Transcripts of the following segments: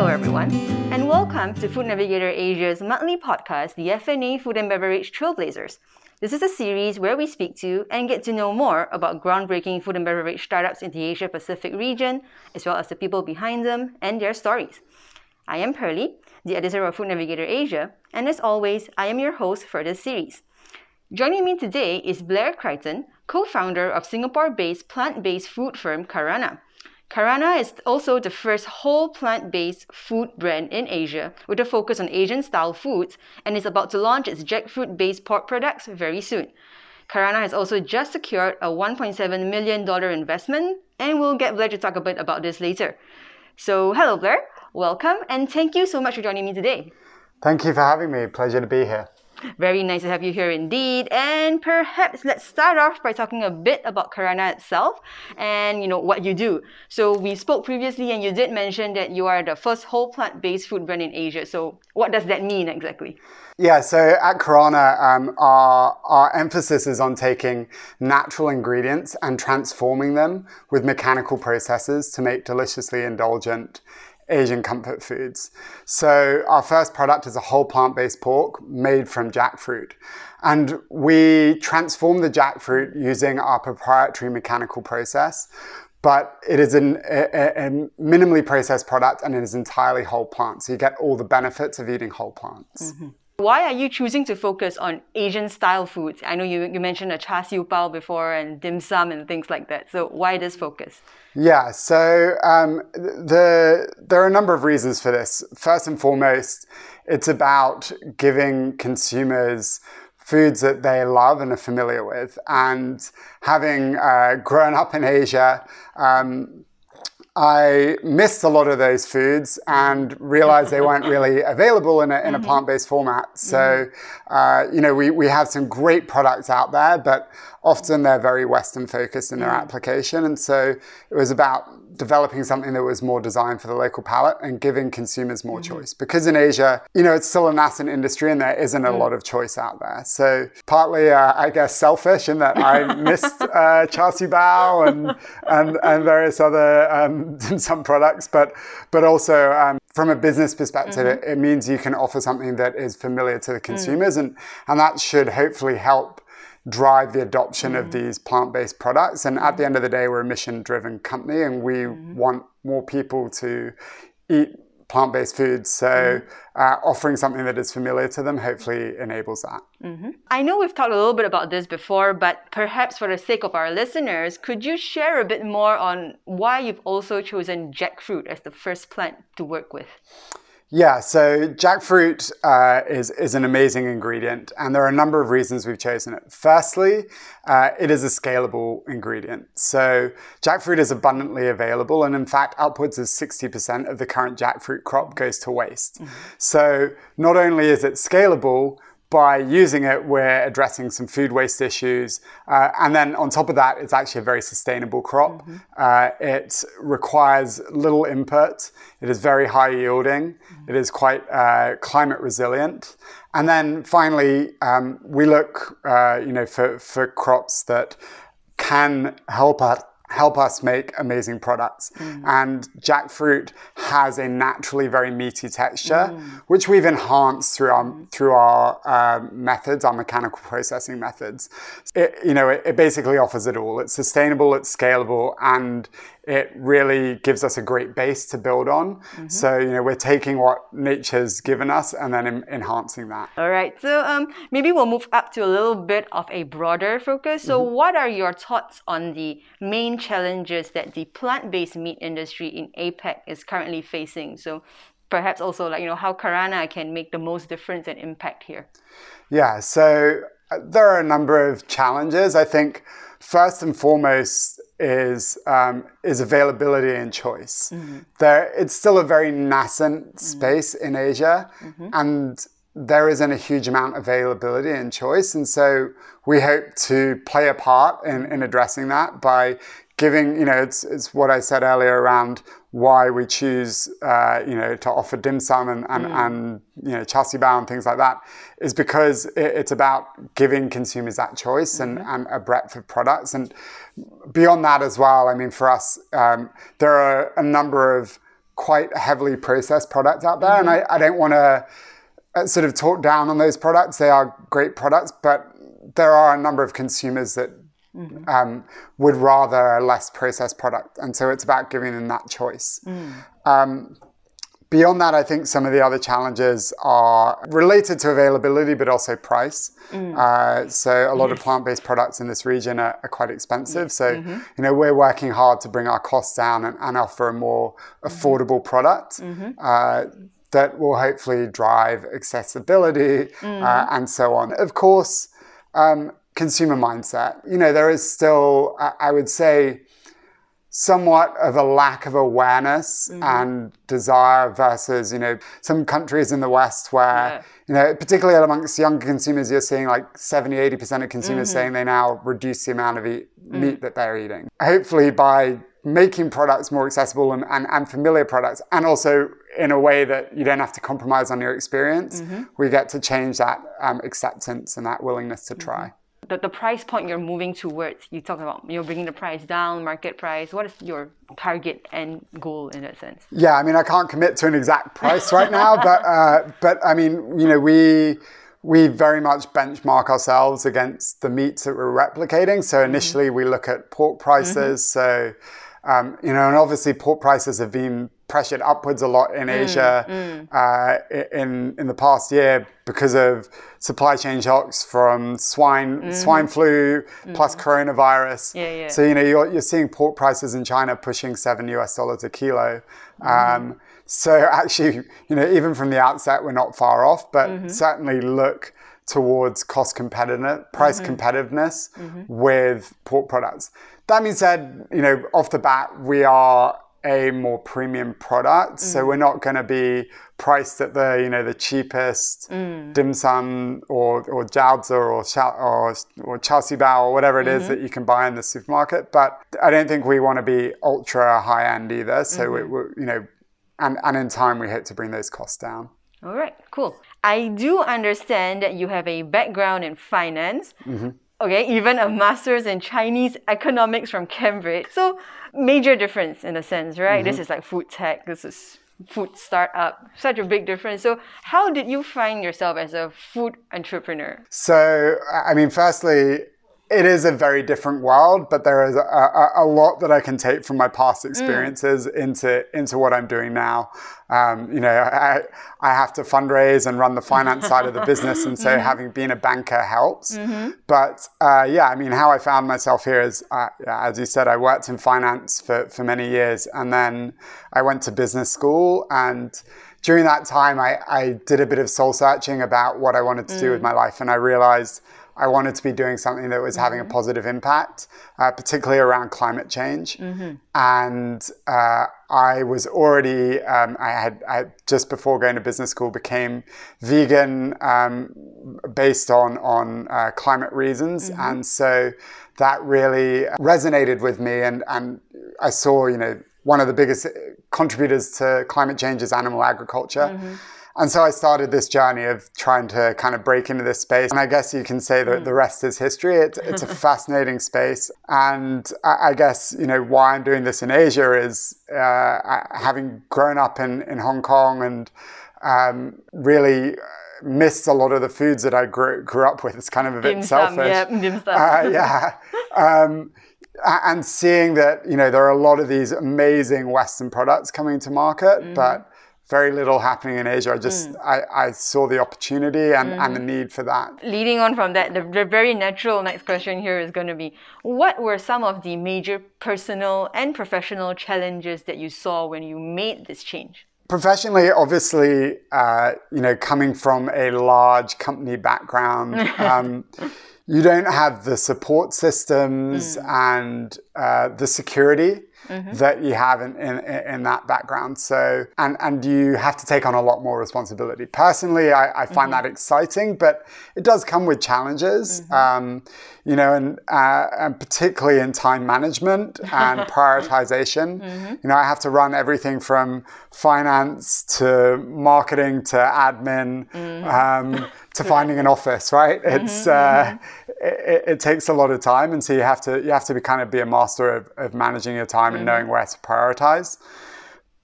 Hello, everyone, and welcome to Food Navigator Asia's monthly podcast, the FNA Food and Beverage Trailblazers. This is a series where we speak to and get to know more about groundbreaking food and beverage startups in the Asia Pacific region, as well as the people behind them and their stories. I am Pearly, the editor of Food Navigator Asia, and as always, I am your host for this series. Joining me today is Blair Crichton, co founder of Singapore based plant based food firm Karana. Karana is also the first whole plant based food brand in Asia with a focus on Asian style foods and is about to launch its jackfruit based pork products very soon. Karana has also just secured a $1.7 million investment, and we'll get Blair to talk a bit about this later. So, hello, Blair. Welcome, and thank you so much for joining me today. Thank you for having me. Pleasure to be here. Very nice to have you here indeed. And perhaps let's start off by talking a bit about Karana itself and you know what you do. So we spoke previously and you did mention that you are the first whole plant-based food brand in Asia. So what does that mean exactly? Yeah, so at Karana, um, our, our emphasis is on taking natural ingredients and transforming them with mechanical processes to make deliciously indulgent Asian comfort foods. So our first product is a whole plant-based pork made from jackfruit. And we transform the jackfruit using our proprietary mechanical process. But it is an, a, a, minimally processed product and it is entirely whole plant. So you get all the benefits of eating whole plants. Mm-hmm. Why are you choosing to focus on Asian style foods? I know you, you mentioned a char siu bao before and dim sum and things like that. So why this focus? Yeah, so um, the, there are a number of reasons for this. First and foremost, it's about giving consumers foods that they love and are familiar with. And having uh, grown up in Asia, um, I missed a lot of those foods and realized they weren't really available in a, in a mm-hmm. plant-based format. So, mm-hmm. uh, you know, we, we have some great products out there, but often they're very Western focused in their mm. application. And so it was about developing something that was more designed for the local palate and giving consumers more mm-hmm. choice. Because in Asia, you know, it's still a nascent industry and there isn't a mm. lot of choice out there. So partly, uh, I guess, selfish in that I missed uh, char siu bao and, and, and various other um, some products, but, but also um, from a business perspective, mm-hmm. it, it, means you can offer something that is familiar to the mm. consumers mm. and, and that should hopefully help drive the adoption mm. of these plant-based products. And at the end of the day, we're a mission-driven company, and we mm. want more people to eat plant-based foods. So mm. uh, offering something that is familiar to them hopefully enables that. Mm-hmm. I know we've talked a little bit about this before, but perhaps for the sake of our listeners, could you share a bit more on why you've also chosen jackfruit as the first plant to work with? Yeah, so jackfruit uh, is, is an amazing ingredient, and there are a number of reasons we've chosen it. Firstly, uh, it is a scalable ingredient. So jackfruit is abundantly available, and in fact, upwards of 60% of the current jackfruit crop goes to waste. Mm-hmm. So not only is it scalable, by using it, we're addressing some food waste issues. Uh, and then on top of that, it's actually a very sustainable crop. Mm-hmm. Uh, it requires little input. It is very high yielding. Mm-hmm. It is quite uh, climate resilient. And then finally, um, we look, uh, you know, for, for crops that can help us help us make amazing products. Mm. And jackfruit has a naturally very meaty texture, mm. which we've enhanced through our mm. through our uh, methods, our mechanical processing methods. It, you know, it, it basically offers it all. It's sustainable, it's scalable, and it really gives us a great base to build on. Mm-hmm. So, you know, we're taking what nature's given us and then em- enhancing that. All right. So, um, maybe we'll move up to a little bit of a broader focus. So, mm-hmm. what are your thoughts on the main challenges that the plant based meat industry in APAC is currently facing? So, perhaps also like, you know, how Karana can make the most difference and impact here. Yeah. So, uh, there are a number of challenges. I think first and foremost, is um, is availability and choice. Mm-hmm. There, it's still a very nascent mm-hmm. space in Asia, mm-hmm. and there isn't a huge amount of availability and choice. And so we hope to play a part in, in addressing that by giving, you know, it's, it's what I said earlier around why we choose, uh, you know, to offer dim sum and, and, mm. and you know, char siu bao and things like that is because it, it's about giving consumers that choice mm-hmm. and, and a breadth of products. And beyond that as well, I mean, for us, um, there are a number of quite heavily processed products out there, and I, I don't want to uh, sort of talk down on those products. They are great products, but there are a number of consumers that mm-hmm. um, would rather a less processed product, and so it's about giving them that choice. Mm. Um, Beyond that, I think some of the other challenges are related to availability, but also price. Mm. Uh, so a lot of plant-based products in this region are, are quite expensive. So mm-hmm. you know we're working hard to bring our costs down and, and offer a more mm-hmm. affordable product. Mm-hmm. Uh, that will hopefully drive accessibility uh, mm-hmm. and so on. Of course, um, consumer mindset. You know, there is still, I would say, somewhat of a lack of awareness mm-hmm. and desire versus you know some countries in the west where yeah. you know particularly amongst younger consumers you're seeing like 70 80% of consumers mm-hmm. saying they now reduce the amount of eat, mm-hmm. meat that they're eating hopefully by making products more accessible and, and, and, familiar products and also in a way that you don't have to compromise on your experience mm-hmm. we get to change that um, acceptance and that willingness to try mm-hmm the, the price point you're moving towards, you talk about you're bringing the price down, market price. What is your target and goal in that sense? Yeah, I mean, I can't commit to an exact price right now, but uh, but I mean, you know, we we very much benchmark ourselves against the meats that we're replicating. So mm-hmm. initially, mm-hmm. we look at pork prices. Mm-hmm. So um, you know, and obviously pork prices have been pressured upwards a lot in mm, Asia mm. Uh, in in the past year because of supply chain shocks from swine mm. swine flu mm. plus coronavirus. Yeah, yeah. So you know you're, you're seeing pork prices in China pushing seven US dollars a kilo. Mm-hmm. Um, so actually, you know, even from the outset, we're not far off, but mm-hmm. certainly look towards cost competitiveness, price mm-hmm. competitiveness mm-hmm. with pork products. That being said, you know, off the bat, we are a more premium product. Mm. So we're not going to be priced at the you know the cheapest mm. dim sum or or jiaozi or or or char siew bao or whatever it mm-hmm. is that you can buy in the supermarket. But I don't think we want to be ultra high end either. So mm-hmm. we, we, you know, and and in time we hope to bring those costs down. All right, cool. I do understand that you have a background in finance. Mm-hmm okay, even a master's in Chinese economics from Cambridge. So major difference in a sense, right? Mm-hmm. This is like food tech, this is food startup, such a big difference. So how did you find yourself as a food entrepreneur? So, I mean, firstly, it is a very different world, but there is a, a, a, lot that I can take from my past mm. experiences mm. into into what I'm doing now. Um, you know, I, I have to fundraise and run the finance side of the business, and so mm-hmm. having been a banker helps. Mm-hmm. But uh, yeah, I mean, how I found myself here is, uh, as you said, I worked in finance for for many years, and then I went to business school and during that time, I, I did a bit of soul searching about what I wanted to mm. do with mm. my life, and I realized I wanted to be doing something that was mm-hmm. having a mm-hmm. positive impact, uh, particularly around climate change. Mm-hmm. And uh, I was already, um, I had I, just before going to business school, became vegan um, based on on uh, climate reasons, mm-hmm. and so that really resonated with me. And and I saw, you know, one of the biggest contributors to climate change is animal agriculture. Mm-hmm. And so I started this journey of trying to kind of break into this space. And I guess you can say that mm. the rest is history. It's, it's a fascinating space. And I, I, guess, you know, why I'm doing this in Asia is uh, having grown up in, in Hong Kong and um, really missed a lot of the foods that I grew, grew up with. It's kind of a bit dim selfish. yeah, uh, yeah. Um, and seeing that, you know, there are a lot of these amazing Western products coming to market, mm. but very little happening in Asia. I just mm. I, I saw the opportunity and, mm-hmm. and the mm-hmm. need for that. Leading on from that, the, the very natural next question here is going to be what were some of the major personal and professional challenges that you saw when you made this change? Professionally, obviously, uh, you know, coming from a large company background, um, you don't have the support systems mm. and uh, the security mm-hmm. that you have in, in, in, that background. So, and, and you have to take on a lot more responsibility. Personally, I, I find mm-hmm. that exciting, but it does come with challenges, mm-hmm. um, you know, and, uh, and particularly in time management and prioritization. Mm-hmm. You know, I have to run everything from finance to marketing to admin mm-hmm. um, to finding an office, right? It's, mm-hmm, uh, it, it, takes a lot of time, and so you have to you have to be kind of be a master of, of managing your time mm-hmm. and knowing where to prioritize.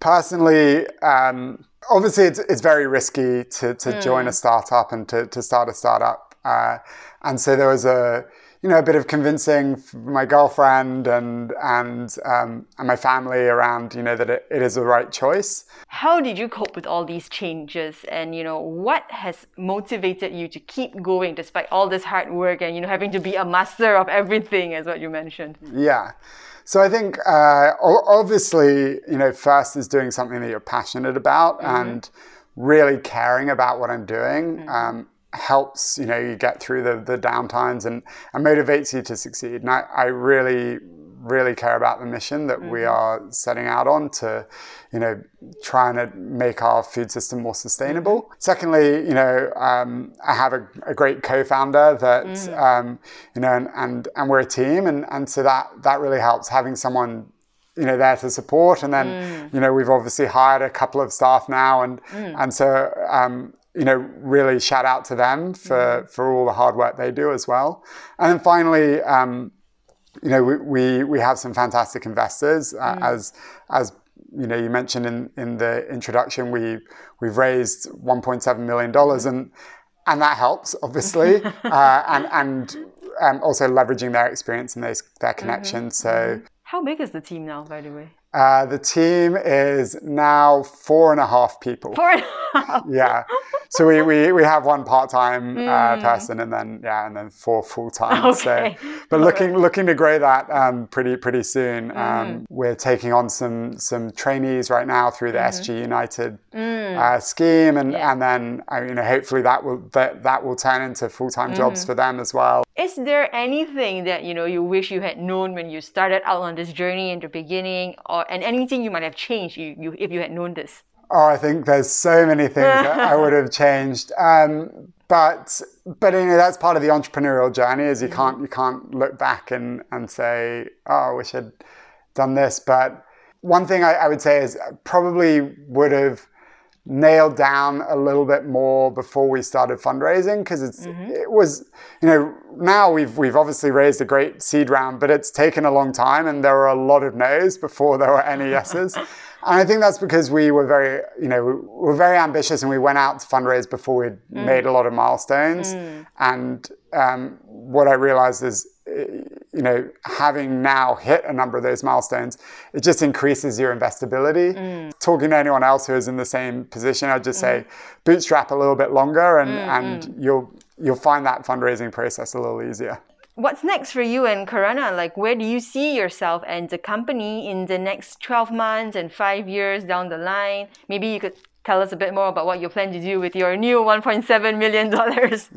personally, um, obviously, it's, it's very risky to, to mm. join a startup and to, to start a startup. Uh, and so there was a, you know, a bit of convincing my girlfriend and and um, and my family around, you know, that it, it is the right choice. How did you cope with all these changes, and you know, what has motivated you to keep going despite all this hard work and you know having to be a master of everything, as what you mentioned? Yeah. So I think uh, obviously, you know, first is doing something that you're passionate about mm-hmm. and really caring about what I'm doing. Mm-hmm. Um, helps you know you get through the, the downtimes and, and motivates you to succeed and I, I really really care about the mission that mm-hmm. we are setting out on to you know trying to make our food system more sustainable mm-hmm. secondly you know um, i have a, a, great co-founder that mm. um, you know and, and and we're a team and and so that that really helps having someone you know there to support and then mm. you know we've obviously hired a couple of staff now and mm. and so um, you know, really shout out to them for, mm-hmm. for all the hard work they do as well. And then finally, um, you know, we, we, we, have some fantastic investors. Uh, mm. As as you know, you mentioned in, in the introduction, we we've raised 1.7 million dollars, mm. and and that helps obviously, uh, and and um, also leveraging their experience and those, their mm-hmm. connections. Mm-hmm. So, how big is the team now, by the way? Uh, the team is now four and a half people. Four and a half. yeah. So we, we, we have one part time mm. uh, hmm. person and then yeah and then four full time. Okay. So, but looking right. looking to grow that um, pretty pretty soon. Mm. Um, we're taking on some some trainees right now through the mm-hmm. SG United mm. uh, scheme and yeah. and then uh, you know hopefully that will that, that will turn into full time jobs mm. for them as well. Is there anything that you know you wish you had known when you started out on this journey in the beginning, or and anything you might have changed you, you if you had known this? Oh, I think there's so many things that I would have changed. Um, but but you know that's part of the entrepreneurial journey is you mm-hmm. can't you can't look back and and say oh I wish I'd done this. But one thing I, I would say is probably would have nailed down a little bit more before we started fundraising because it's mm-hmm. it was you know now we've we've obviously raised a great seed round but it's taken a long time and there were a lot of no's before there were any yeses and I think that's because we were very you know we were very ambitious and we went out to fundraise before we'd mm. made a lot of milestones mm. and um, what I realized is you know, having now hit a number of those milestones, it just increases your investability. Mm. Talking to anyone else who is in the same position, I'd just mm. say bootstrap a little bit longer and, mm, and mm. you'll you'll find that fundraising process a little easier. What's next for you and Karana? Like, where do you see yourself and the company in the next 12 months and five years down the line? Maybe you could tell us a bit more about what you plan to do with your new $1.7 million.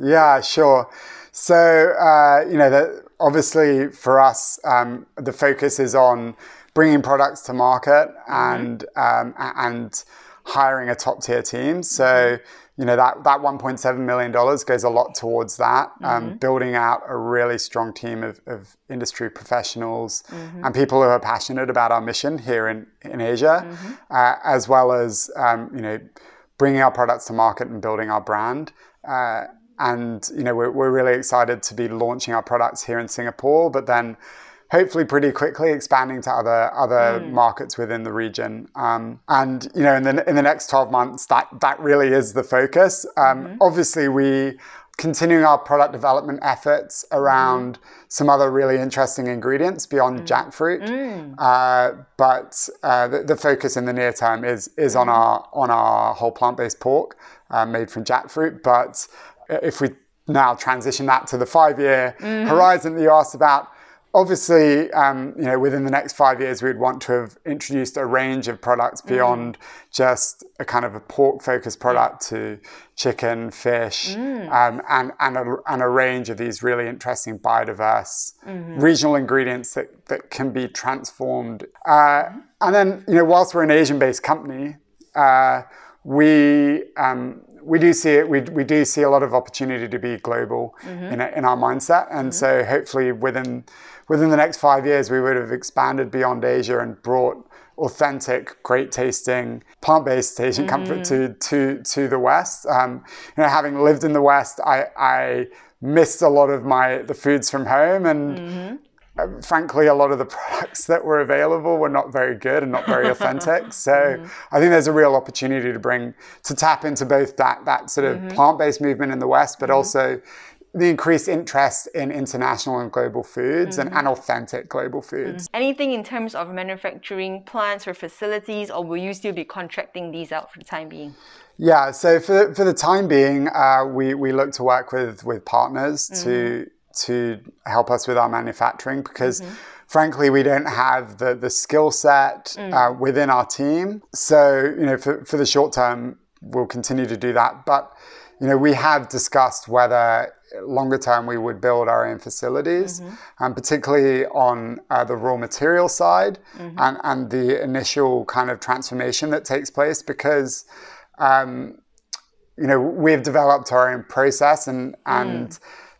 Yeah, sure. So, uh, you know, the, obviously for us, um, the focus is on bringing products to market and mm-hmm. um, and hiring a top tier team. So mm-hmm. you know that that 1.7 million dollars goes a lot towards that. Um, mm-hmm. building out a really strong team of, of industry professionals mm-hmm. and people who are passionate about our mission here in in Asia, mm-hmm. uh, as well as um, you know bringing our products to market and building our brand. Uh, and you know we're, we're really excited to be launching our products here in Singapore, but then hopefully pretty quickly expanding to other other mm. markets within the region. Um, and you know, in the in the next twelve months, that that really is the focus. Um, mm-hmm. Obviously, we continuing our product development efforts around mm. some other really interesting ingredients beyond mm. jackfruit. Mm. Uh, but uh, the, the, focus in the near term is is on mm. our on our whole plant based pork uh, made from jackfruit, but if we now transition that to the five-year mm-hmm. horizon that you asked about, obviously, um, you know, within the next five years, we'd want to have introduced a range of products mm. beyond mm. just a kind of a pork-focused product to chicken, fish, mm. um, and and a, and a range of these really interesting biodiverse mm-hmm. regional ingredients that that can be transformed. Uh, mm-hmm. and then, you know, whilst we're an Asian-based company, uh, we um, we do see it. We, we do see a lot of opportunity to be global mm-hmm. in, in our mindset, and mm-hmm. so hopefully within within the next five years, we would have expanded beyond Asia and brought authentic, great tasting, plant based Asian mm-hmm. comfort to to to the West. Um, you know, having lived in the West, I I missed a lot of my the foods from home and. Mm-hmm. Frankly, a lot of the products that were available were not very good and not very authentic. So mm-hmm. I think there's a real opportunity to bring to tap into both that that sort of mm-hmm. plant-based movement in the West, but mm-hmm. also the increased interest in international and global foods mm-hmm. and, and, authentic global foods. Mm-hmm. Anything in terms of manufacturing plants or facilities, or will you still be contracting these out for the time being? Yeah, so for, for the time being, uh, we, we look to work with, with partners mm-hmm. to, to help us with our manufacturing because mm-hmm. frankly, we don't have the, the skill set mm. uh, within our team. So, you know, for, for the short term, we'll continue to do that. But, you know, we have discussed whether longer term we would build our own facilities, mm-hmm. and particularly on uh, the raw material side mm-hmm. and, and the initial kind of transformation that takes place because. Um, you know, we've developed our own process and, and mm.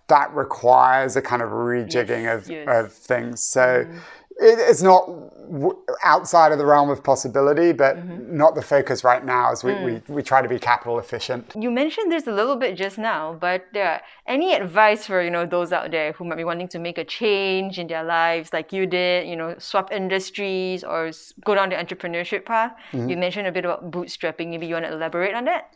That requires a kind of rejigging yes, of, yes. of things. So mm it, it's not w- outside of the realm of possibility, but mm-hmm. not the focus right now as we, mm. we, we try to be capital efficient. You mentioned this a little bit just now, but uh, any advice for, you know, those out there who might be wanting to make a change in their lives like you did, you know, swap industries or go down the entrepreneurship path? Mm-hmm. You mentioned a bit about bootstrapping. Maybe you want to elaborate on that?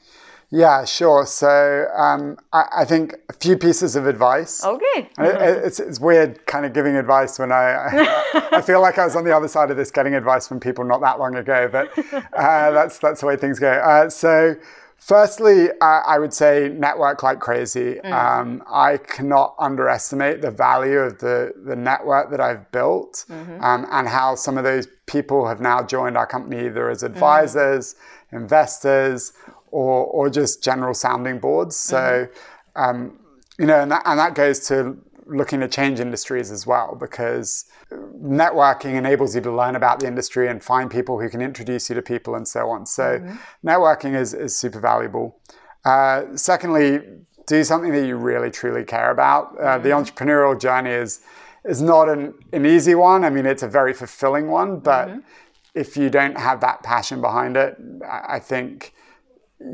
Yeah, sure. So um, I, I, think a few pieces of advice. Okay. It, it's, it's weird kind of giving advice when I, I, I feel like I was on the other side of this getting advice from people not that long ago, but uh, that's, that's the way things go. Uh, so Firstly, uh, I would say network like crazy. Mm. Um, I cannot underestimate the value of the, the network that I've built mm-hmm. um, and how some of those people have now joined our company either as advisors, mm. investors, or, or just general sounding boards. So, mm-hmm. um, you know, and that, and that goes to looking to change industries as well because networking enables you to learn about the industry and find people who can introduce you to people and so on. So, mm-hmm. networking is, is super valuable. Uh, secondly, do something that you really truly care about. Uh, mm-hmm. The entrepreneurial journey is is not an, an easy one. I mean, it's a very fulfilling one, but mm-hmm. if you don't have that passion behind it, I, I think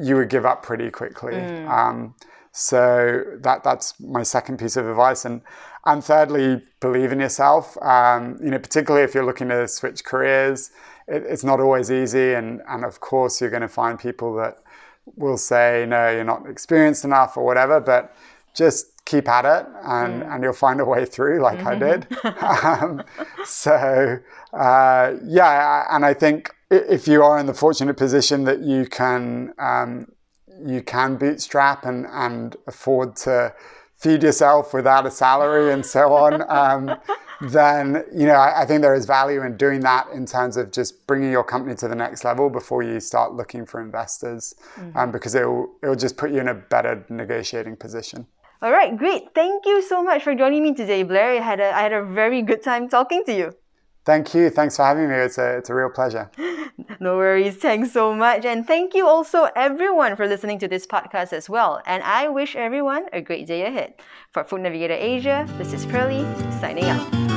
you would give up pretty quickly. Mm. Um, so that that's my second piece of advice. And and thirdly, believe in yourself. Um, you know, particularly if you're looking to switch careers, it, it's not always easy. And and of course, you're going to find people that will say, no, you're not experienced enough or whatever. But just keep at it, and mm. and you'll find a way through, like mm-hmm. I did. um, so uh, yeah, and I think if you are in the fortunate position that you can um, you can bootstrap and, and afford to feed yourself without a salary and so on, um, then you know I, I, think there is value in doing that in terms of just bringing your company to the next level before you start looking for investors, mm-hmm. um, because it will it will just put you in a better negotiating position. All right, great. Thank you so much for joining me today, Blair. I had a, I had a very good time talking to you. Thank you. Thanks for having me. It's a, it's a real pleasure. no worries. Thanks so much. And thank you also, everyone, for listening to this podcast as well. And I wish everyone a great day ahead. For Food Navigator Asia, this is Pearly, signing out.